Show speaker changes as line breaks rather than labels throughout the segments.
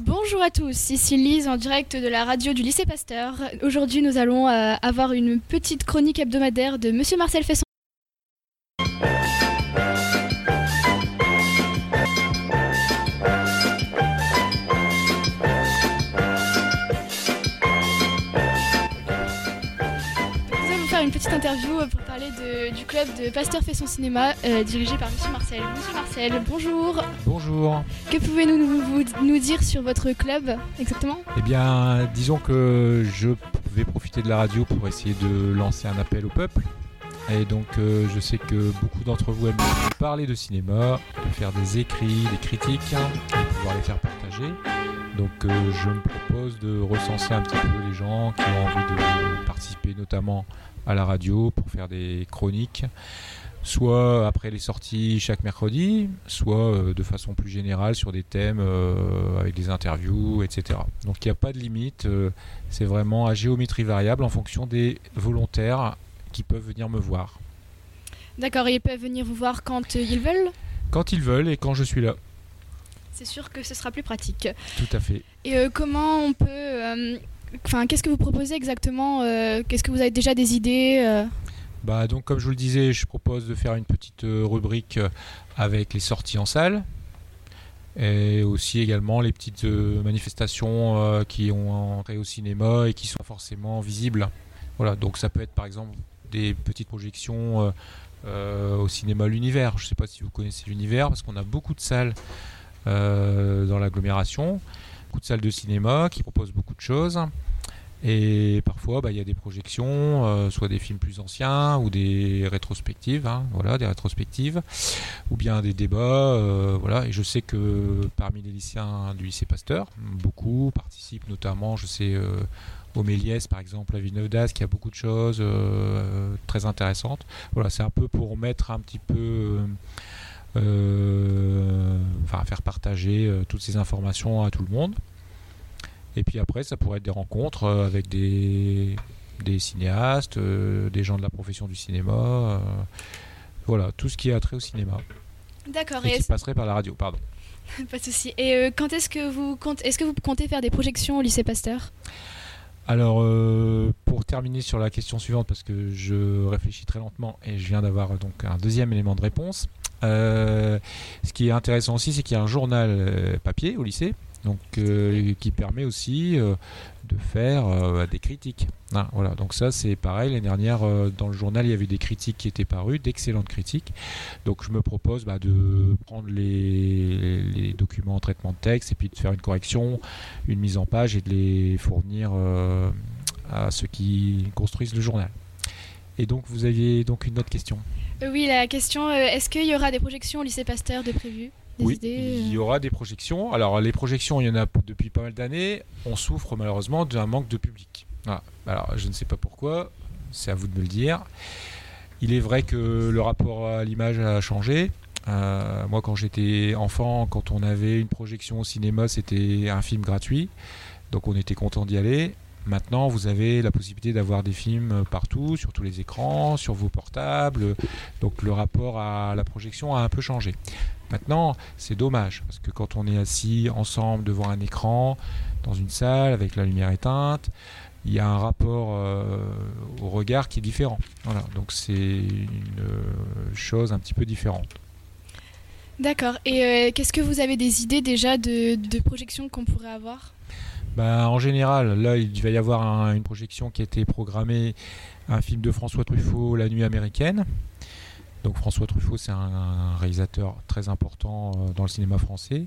Bonjour à tous, ici Lise en direct de la radio du lycée Pasteur. Aujourd'hui, nous allons euh, avoir une petite chronique hebdomadaire de Monsieur Marcel Fesson. Interview pour parler de- du club de Pasteur fait son cinéma euh, dirigé par Monsieur Marcel. Monsieur Marcel, bonjour.
Bonjour.
Que pouvez-vous nous, vous- nous dire sur votre club exactement?
Eh bien, disons que je vais profiter de la radio pour essayer de lancer un appel au peuple. Et donc, euh, je sais que beaucoup d'entre vous aiment parler de cinéma, de faire des écrits, des critiques, hein, et pouvoir les faire partager. Donc, euh, je me propose de recenser un petit peu les gens qui ont envie de participer notamment à la radio pour faire des chroniques, soit après les sorties chaque mercredi, soit euh, de façon plus générale sur des thèmes euh, avec des interviews, etc. Donc il n'y a pas de limite, euh, c'est vraiment à géométrie variable en fonction des volontaires qui peuvent venir me voir.
D'accord, ils peuvent venir vous voir quand ils veulent?
Quand ils veulent et quand je suis là,
C'est sûr que ce sera plus pratique.
tout à fait.
Et euh, comment on peut... euh, Enfin, qu'est-ce que vous proposez exactement euh, Qu'est-ce que vous avez déjà des idées euh
Bah donc comme je vous le disais, je propose de faire une petite euh, rubrique avec les sorties en salle et aussi également les petites manifestations qui ont entré au cinéma et qui sont forcément visibles. Voilà, donc ça peut être par exemple des petites projections au cinéma L'Univers. Je ne sais pas si vous connaissez l'Univers parce qu'on a beaucoup de salles dans l'agglomération, beaucoup de salles de cinéma qui proposent beaucoup de choses. Et parfois, bah, il y a des projections, euh, soit des films plus anciens ou des rétrospectives, hein, voilà, des rétrospectives, ou bien des débats, euh, voilà. Et je sais que parmi les lycéens du lycée Pasteur, beaucoup participent, notamment, je sais, euh, au Méliès, par exemple, à Villeneuve d'Ascq, qui a beaucoup de choses euh, très intéressantes. Voilà, c'est un peu pour mettre un petit peu, enfin, faire partager euh, toutes ces informations à tout le monde. Et puis après, ça pourrait être des rencontres euh, avec des, des cinéastes, euh, des gens de la profession du cinéma. euh, voilà, tout ce qui est attrait au cinéma.
D'accord,
Et
et
qui passerait par la radio, pardon.
pas de souci. Et euh, quand est-ce que vous comptez, est-ce que vous comptez faire des projections au lycée Pasteur?
Alors, euh, pour terminer sur la question suivante, parce que je réfléchis très lentement et je viens d'avoir euh, donc un deuxième élément de réponse. Euh, ce qui est intéressant aussi, c'est qu'il y a un journal euh, papier au lycée, donc euh, qui permet aussi euh, de faire euh, des critiques. Hein, voilà, donc ça c'est pareil. L'année dernière, dans le journal, il y avait des critiques qui étaient parues, d'excellentes critiques. Donc je me propose bah, de prendre les, les documents en traitement de texte et puis de faire une correction, une mise en page et de les fournir à ceux qui construisent le journal. Et donc vous aviez donc une autre question?
Euh, Oui, la question, euh, est-ce qu'il y aura des projections au lycée Pasteur de prévues Des
oui,
idées
il y
euh
aura des projections. Alors les projections, il y en a depuis pas mal d'années. On souffre malheureusement d'un manque de public. Voilà. Alors je ne sais pas pourquoi, c'est à vous de me le dire. Il est vrai que le rapport à l'image a changé. Euh, moi, quand j'étais enfant, quand on avait une projection au cinéma, c'était un film gratuit. Donc on était content d'y aller. Maintenant, vous avez la possibilité d'avoir des films partout, sur tous les écrans, sur vos portables. Donc le rapport à la projection a un peu changé. Maintenant, c'est dommage, parce que quand on est assis ensemble devant un écran, dans une salle, avec la lumière éteinte, il y a un rapport euh, au regard qui est différent. Voilà, donc c'est une euh, chose un petit peu différente.
D'accord. Et euh, qu'est-ce que vous avez des idées déjà de, de projections qu'on pourrait avoir?
Ben, en général, là, il va y avoir un- une projection qui a été programmée, un film de François Truffaut, La Nuit américaine. Donc François Truffaut, c'est un, réalisateur très important euh, dans le cinéma français.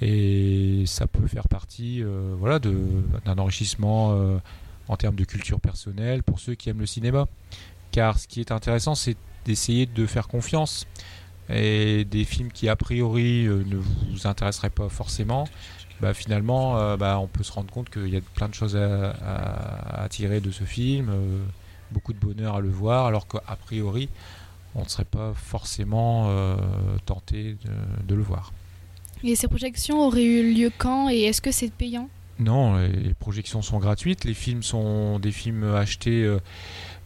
Et ça peut faire partie euh, voilà, d'un enrichissement euh, en termes de culture personnelle pour ceux qui aiment le cinéma. Car ce qui est intéressant, c'est d'essayer de faire confiance. Et des films qui, a priori, ne vous intéresseraient pas forcément, bah, finalement, euh, bah, on peut se rendre compte qu'il y a plein de choses à, à- à tirer de ce film, euh, beaucoup de bonheur à le voir, alors qu'a priori, on ne serait pas forcément euh, tenté de, de le voir.
Et ces projections auraient eu lieu quand et est-ce que c'est payant?
Non, les projections sont gratuites. Les films sont des films achetés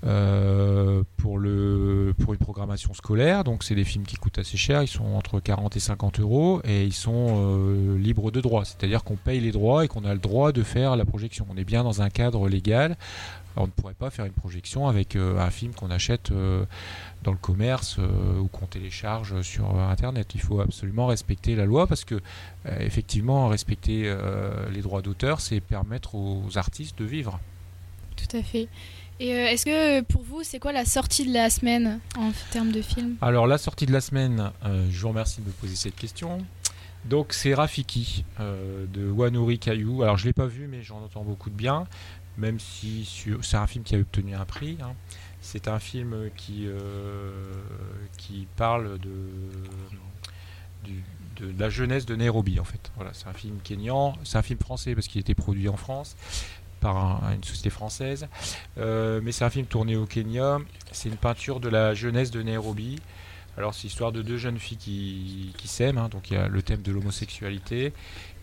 euh, pour, le, pour une programmation scolaire. Donc c'est des films qui coûtent assez cher, ils sont entre 40 et 50 euros et ils sont euh, libres de droit. C'est-à-dire qu'on paye les droits et qu'on a le droit de faire la projection. On est bien dans un cadre légal. on ne pourrait pas faire une projection avec euh, un film qu'on achète dans le commerce ou qu'on télécharge sur Internet. Il faut absolument respecter la loi parce que effectivement respecter les droits d'auteur, c'est permettre aux artistes de vivre.
Tout à fait. Et euh, est-ce que pour vous, c'est quoi la sortie de la semaine en termes de film?
Alors la sortie de la semaine, euh, je vous remercie de me poser cette question. Donc c'est Rafiki euh, de Wanuri Caillou. Alors je l'ai pas vu, mais j'en entends beaucoup de bien. Même si c'est un film qui a obtenu un prix. Hein. C'est un film qui qui parle de, de la jeunesse de Nairobi en fait. Voilà, c'est un film kényan, c'est un film français parce qu'il était produit en France par une société française. Euh, mais c'est un film tourné au Kenya. C'est une peinture de la jeunesse de Nairobi. Alors c'est l'histoire de deux jeunes filles qui, s'aiment. Hein. donc il y a le thème de l'homosexualité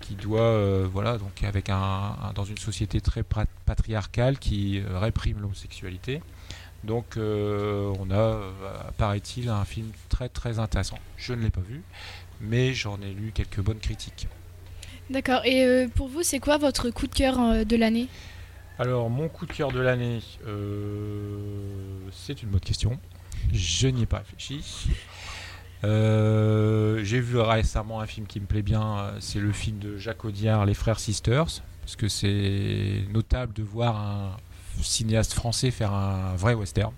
qui doit, euh, voilà, donc avec un, dans une société très patriarcale qui euh, réprime l'homosexualité. Donc on a, paraît-il, un film très très intéressant. Je ne l'ai pas vu, mais j'en ai lu quelques bonnes critiques.
D'accord. Et euh, pour vous, c'est quoi votre coup de cœur euh, de l'année?
Alors, mon coup de cœur de l'année, euh, c'est une bonne question. Je n'y ai pas réfléchi. J'ai vu récemment un film qui me plaît bien, c'est le film de Jacques Audiard, Les Frères Sisters, parce que c'est notable de voir un cinéaste français faire un vrai western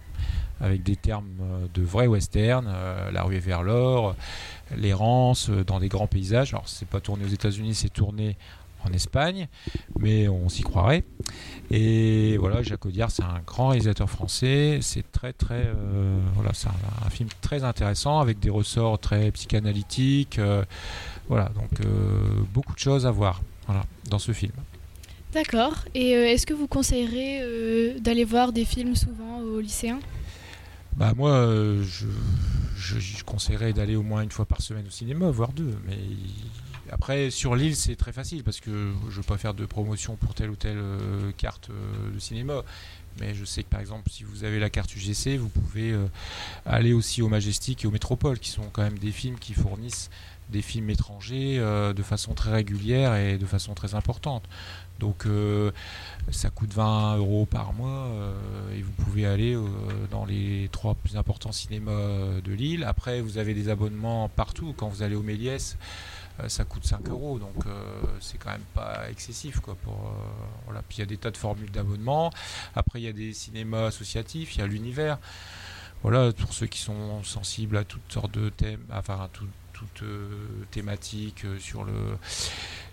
avec des termes de vrai western, la ruée vers l'or, l'errance euh, dans des grands paysages. Alors c'est pas tourné aux États-Unis, c'est tourné en Espagne, mais on s'y croirait. Et voilà, Jacques Audiard, c'est un grand réalisateur français. C'est très très, euh, voilà, c'est un, film très intéressant avec des ressorts très psychanalytiques. Euh, voilà, donc beaucoup de choses à voir, dans ce film.
D'accord. Et est-ce que vous conseillerez d'aller voir des films souvent aux lycéens?
Bah moi, euh, je, je, conseillerais d'aller au moins une fois par semaine au cinéma, voire deux. Mais après, sur l'île, c'est très facile parce que je ne veux pas faire de promotion pour telle ou telle euh, carte euh, de cinéma. Mais je sais que par exemple, si vous avez la carte UGC, vous pouvez aller aussi au Majestic et au Métropole, qui sont quand même des films qui fournissent des films étrangers de façon très régulière et de façon très importante. Donc euh, ça coûte 20 euros par mois euh, et vous pouvez aller euh, dans les trois plus importants cinémas de Lille. Après, vous avez des abonnements partout. Quand vous allez au Méliès, ça coûte 5 euros, donc c'est quand même pas excessif. Quoi. Puis il y a des tas de formules d'abonnement. Après, il y a des cinémas associatifs, il y a l'univers. Voilà, pour ceux qui sont sensibles à toutes sortes de thèmes, enfin à tout, toute euh, thématique euh, sur le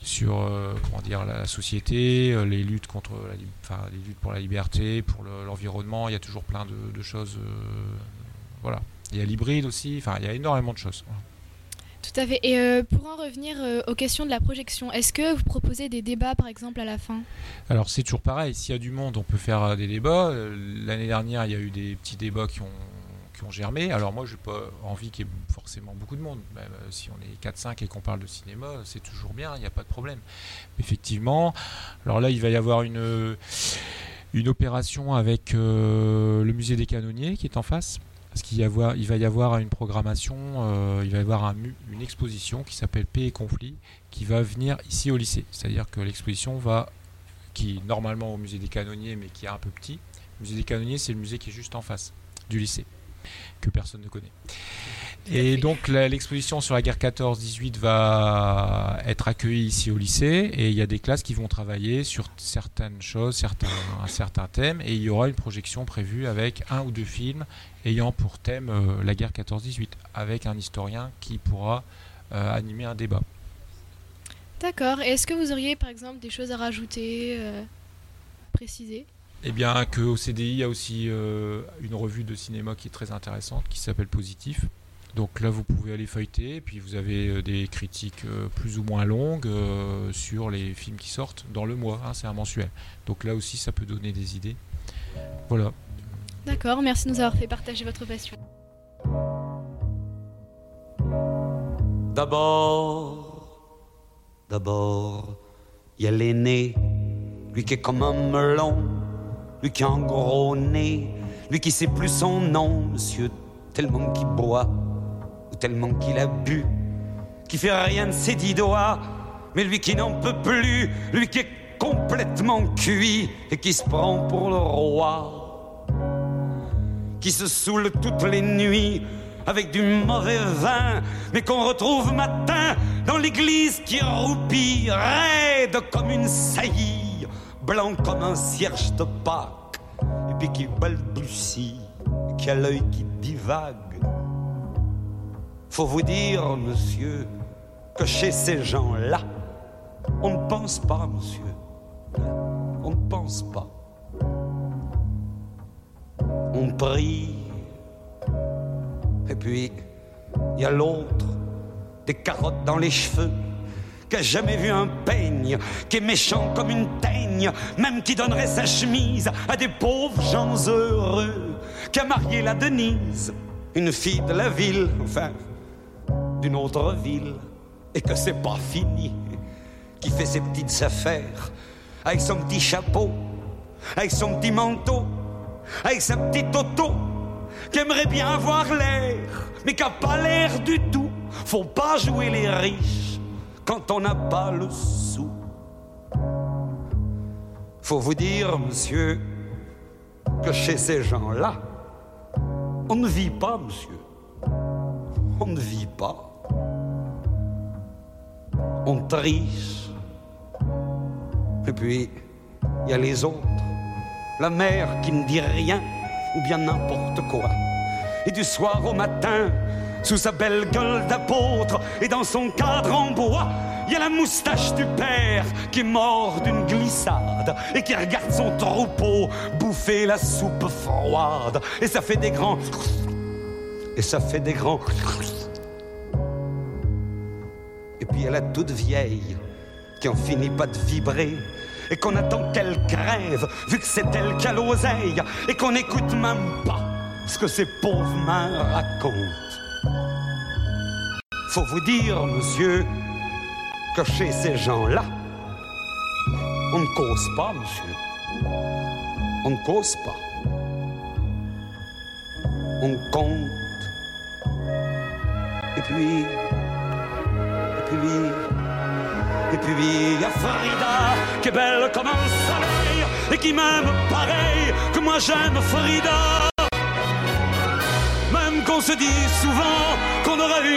sur euh, comment dire la société, les luttes contre la, enfin, les luttes pour la liberté, pour l'environnement. il y a toujours plein de, choses. voilà. Il y a l'hybride aussi. Enfin, il y a énormément de choses.
Tout à fait. Et pour en revenir aux questions de la projection, est-ce que vous proposez des débats, par exemple, à la fin?
Alors, c'est toujours pareil. S'il y a du monde, on peut faire des débats. L'année dernière, il y a eu des petits débats qui ont qui ont germé. Alors moi, je n'ai pas envie qu'il y ait forcément beaucoup de monde. Euh, si on est 4-5 et qu'on parle de cinéma, c'est toujours bien, il n'y a pas de problème. Effectivement, alors là, il va y avoir une, opération avec euh, le musée des canonniers qui est en face. Parce qu'il il va y avoir une programmation, euh, il va y avoir un, une exposition qui s'appelle Paix et conflit, qui va venir ici au lycée. C'est-à-dire que l'exposition va, qui normalement au musée des canonniers, mais qui est un peu petit. Le musée des canonniers, c'est le musée qui est juste en face du lycée que personne ne connaît. Et donc l'exposition sur la guerre 14-18 va être accueillie ici au lycée et il y a des classes qui vont travailler sur certaines choses, certains, un certain thème et il y aura une projection prévue avec un ou deux films ayant pour thème euh, la guerre 14-18 avec un historien qui pourra euh, animer un débat.
D'accord. Est-ce que vous auriez par exemple des choses à rajouter, euh, préciser?
Eh bien, qu'au CDI, il y a aussi euh, une revue de cinéma qui est très intéressante, qui s'appelle Positif. Donc là, vous pouvez aller feuilleter, puis vous avez euh, des critiques euh, plus ou moins longues sur les films qui sortent dans le mois. Hein, c'est un mensuel. Donc là aussi, ça peut donner des idées. Voilà.
D'accord, merci de nous avoir fait partager votre passion.
D'abord, d'abord, il y a l'aîné, lui qui est comme un melon lui qui a un gros nez, lui qui sait plus son nom, monsieur, tellement qu'il boit, ou tellement qu'il a bu, qui fait rien de ses dix doigts, mais lui qui n'en peut plus, lui qui est complètement cuit et qui se prend pour le roi, qui se saoule toutes les nuits avec du mauvais vin, mais qu'on retrouve matin dans l'église qui roupit, raide comme une saillie, blanc comme un cierge de Pâques, et puis qui balbutie, qui a l'œil qui divague. Faut vous dire, monsieur, que chez ces gens-là, on ne pense pas, monsieur. On ne pense pas. On prie. Et puis, il y a l'autre, des carottes dans les cheveux, qui a jamais vu un peigne, qui est méchant comme une teigne, même qui donnerait sa chemise à des pauvres gens heureux, qui a marié la Denise, une fille de la ville, enfin, d'une autre ville, et que c'est pas fini, qui fait ses petites affaires avec son petit chapeau, avec son petit manteau, avec sa petite auto, qui aimerait bien avoir l'air, mais qui n'a pas l'air du tout. Faut pas jouer les riches quand on n'a pas le sou. Faut vous dire, monsieur, que chez ces gens-là, on ne vit pas, monsieur. On ne vit pas. On triche. Et puis, il y a les autres. La mère qui ne dit rien, ou bien n'importe quoi. Et du soir au matin, sous sa belle gueule d'apôtre et dans son cadre en bois, il y a la moustache du père qui est mort d'une glissade et qui regarde son troupeau bouffer la soupe froide. Et ça fait des grands. Et ça fait des grands. Et puis il y a la toute vieille qui en finit pas de vibrer et qu'on attend qu'elle crève, vu que c'est elle qui a et qu'on n'écoute même pas ce que ces pauvres mains racontent. Faut vous dire, monsieur, que chez ces gens-là, on ne cause pas, monsieur. On ne cause pas. On compte. Et puis, et puis, et puis il y a Frida qui est belle comme un soleil et qui m'aime pareil que moi j'aime Frida. Même qu'on se dit souvent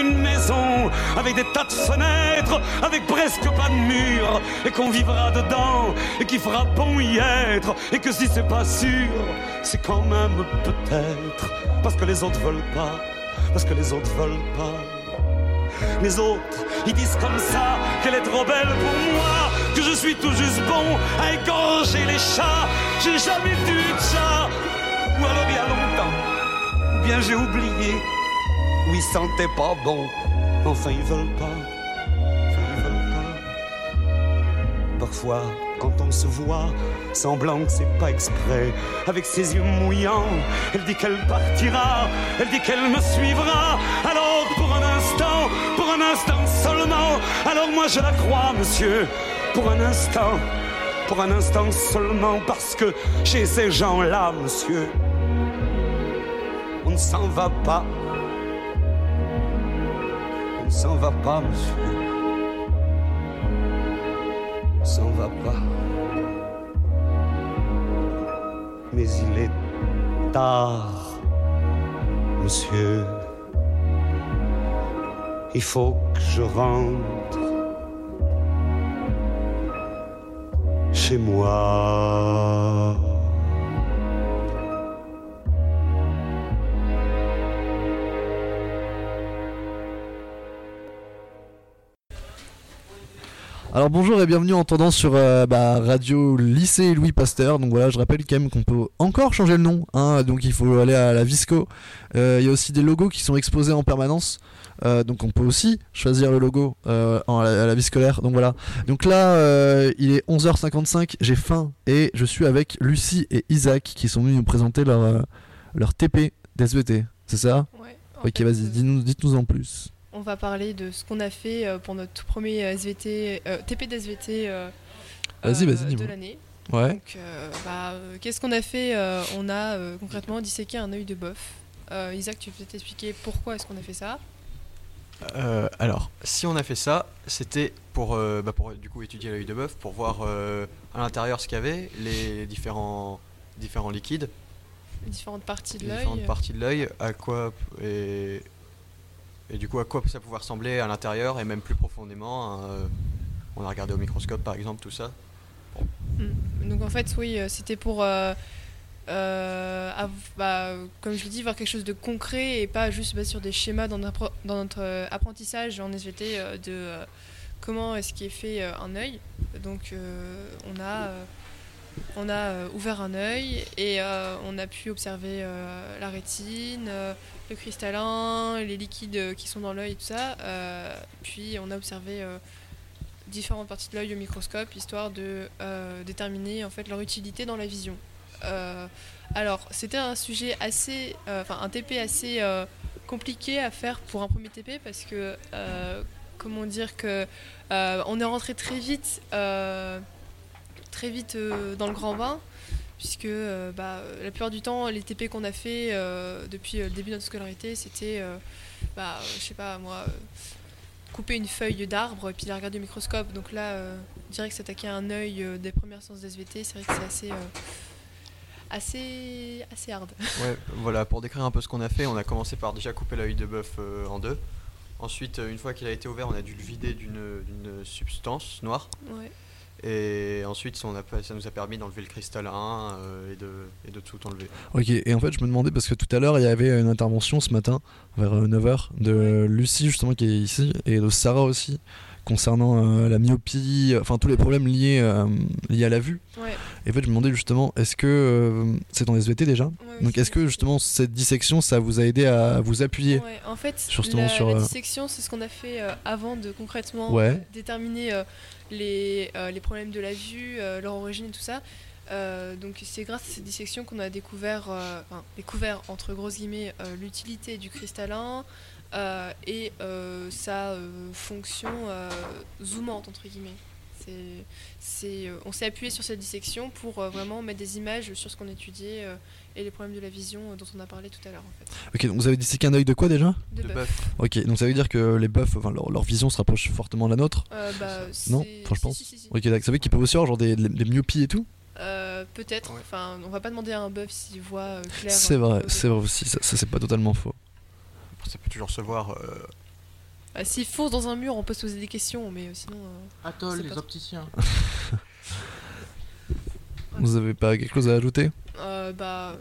une maison avec des tas de fenêtres, avec presque pas de murs, et qu'on vivra dedans et qu'il fera bon y être, et que si c'est pas sûr, c'est quand même peut-être parce que les autres veulent pas, parce que les autres veulent pas. Les autres, ils disent comme ça qu'elle est trop belle pour moi, que je suis tout juste bon à égorger les chats. J'ai jamais eu de chat, ou alors il y a longtemps, ou bien j'ai oublié, ou ils sentaient pas bon. Enfin, ils veulent pas, enfin, ils veulent pas. Parfois, quand on se voit, semblant que c'est pas exprès, avec ses yeux mouillants, elle dit qu'elle partira, elle dit qu'elle me suivra. Alors, pour un instant, pour un instant seulement, alors moi je la crois, monsieur, pour un instant, pour un instant seulement, parce que chez ces gens-là, monsieur, on ne s'en va pas. Ne s'en va pas, monsieur. On s'en va pas. Mais il est tard, monsieur. Il faut que je rentre chez moi.
Alors bonjour et bienvenue en tendance sur euh, bah, Radio Lycée Louis Pasteur. Donc voilà, je rappelle quand même qu'on peut encore changer le nom. hein, donc il faut aller à la Visco. Euh, Il y a aussi des logos qui sont exposés en permanence. Euh, donc on peut aussi choisir le logo en- à, la, vie scolaire. Donc voilà. Donc là, il est 11h55, j'ai faim et je suis avec Lucie et Isaac qui sont venus nous présenter leur, leur TP d'SVT. C'est ça?
Ouais,
Ok, vas-y, dites-nous en plus.
On va parler de ce qu'on a fait euh, pour notre tout premier SVT, euh, TP d'SVT euh,
Vas-y,
euh,
vas-y,
de l'année.
Ouais.
Donc, euh, bah, euh, qu'est-ce qu'on a fait On a euh, concrètement disséqué un œil de bœuf. Euh, Isaac, tu peux peut-être expliquer pourquoi est-ce qu'on a fait ça?
Euh, alors, si on a fait ça, c'était pour, euh, bah, pour du coup étudier l'œil de bœuf, pour voir euh, à l'intérieur ce qu'il y avait, les différents, différents liquides,
Les différentes parties de
les
l'œil.
différentes parties de l'œil, à quoi et, et du coup à quoi ça pouvait ressembler à l'intérieur et même plus profondément. hein, euh, on a regardé au microscope par exemple tout ça.
Mm. Donc en fait, oui, euh, c'était pour, euh, bah, comme je l'ai dit, voir quelque chose de concret et pas juste basé sur des schémas dans notre, dans notre apprentissage en SVT de comment est-ce qui est fait un œil. Donc on a, on a euh, ouvert un œil et euh, on a pu observer euh, la rétine, le cristallin, les liquides qui sont dans l'œil tout ça. Puis on a observé différentes parties de l'œil au microscope histoire de déterminer en fait leur utilité dans la vision. Alors c'était un sujet assez, enfin un TP assez compliqué à faire pour un premier TP parce que comment dire que on est rentré très vite, très vite euh, dans le grand bain puisque euh, bah, la plupart du temps les TP qu'on a fait euh, depuis le début de notre scolarité c'était bah, je sais pas moi couper une feuille d'arbre et puis la regarder au microscope. Donc là, euh, direct s'attaquer à un œil des premières séances d'SVT, c'est vrai que c'est assez, assez, assez hard.
Ouais, voilà, pour décrire un peu ce qu'on a fait, on a commencé par déjà couper l'œil de bœuf euh, en deux. Ensuite, une fois qu'il a été ouvert, on a dû le vider d'une d'une substance noire.
Ouais.
Et ensuite, ça, on a pas- ça nous a permis d'enlever le cristallin euh, et, de, et de tout enlever.
Ok, et en fait, je me demandais parce que tout à l'heure, il y avait une intervention ce matin, vers 9h, de Lucie, justement, qui est ici, et de Sarah aussi, concernant euh, la myopie, enfin tous les problèmes liés, euh, liés à la vue.
Ouais.
Et en fait, je me demandais justement, est-ce que euh, c'est en SVT déjà?
Ouais,
Donc, est-ce que justement cette dissection, ça vous a aidé à vous appuyer?
Ouais, en fait,
Justement
la,
sur,
la
euh,
dissection, c'est ce qu'on a fait euh, avant de concrètement euh, déterminer euh, les, euh, les problèmes de la vue, euh, leur origine et tout ça. Euh, donc c'est grâce à cette dissection qu'on a découvert, euh, enfin, découvert entre grosses guillemets euh, l'utilité du cristallin euh, et euh, sa euh, fonction euh, zoomante entre guillemets. C'est, c'est, euh, on s'est appuyé sur cette dissection pour euh, vraiment mettre des images sur ce qu'on étudiait euh, et les problèmes de la vision euh, dont on a parlé tout à l'heure en fait.
Ok, donc vous avez disséqué un œil de quoi déjà?
De
De
bœuf.
Ok, donc ça veut dire que les bœufs, enfin leur, leur vision se rapproche fortement de la nôtre?
Euh, bah,
Non? Enfin, je pense.
si, si, si.
Ok. Ça veut dire qu'ils peuvent aussi avoir genre des, des myopies et tout?
Euh, Peut-être.
Ouais.
Enfin, on va pas demander à un bœuf s'il voit euh, clair.
C'est vrai, c'est vrai aussi, ça, ça, c'est pas totalement faux.
Ça peut toujours se voir. euh,
Bah, S'il fonce dans un mur, on peut se poser des questions, mais euh, sinon. euh,
Atoll, les
pas-
opticiens.
Vous avez pas quelque chose à ajouter?
Euh, bah,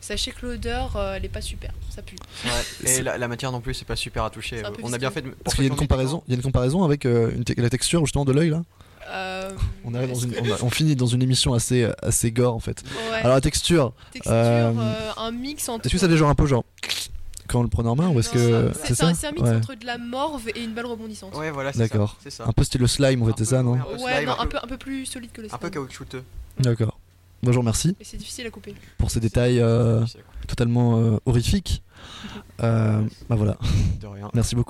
sachez que l'odeur, euh, elle est pas super. Ça pue.
Et la, la matière non plus, c'est pas super à toucher. On a bien fait de.
Parce qu'il y a une comparaison, il y a une comparaison avec euh, une te- la texture justement de l'œil là?
Euh,
On arrive dans une, on, a- on finit dans une émission assez assez gore en fait.
Ouais,
Alors la texture,
texture,
euh,
euh, un mix entre.
est-ce que ça fait genre un peu genre quand on le prenait en main ou est-ce que
c'est
ça
un, c'est un mix
Ouais.
entre de la morve et une balle rebondissante.
Ouais, voilà, c'est ça.
D'accord.
C'est ça.
Un peu style le slime en fait, c'est ça non
ouais, un peu
Ouais,
slime,
non,
un peu-
peu, un peu plus solide que le
Un peu
slime.
caoutchouteux.
D'accord. Remercie
Mais c'est difficile à couper.
pour ces détails euh, totalement euh, horrifiques. Euh, bah voilà,
De rien.
merci beaucoup.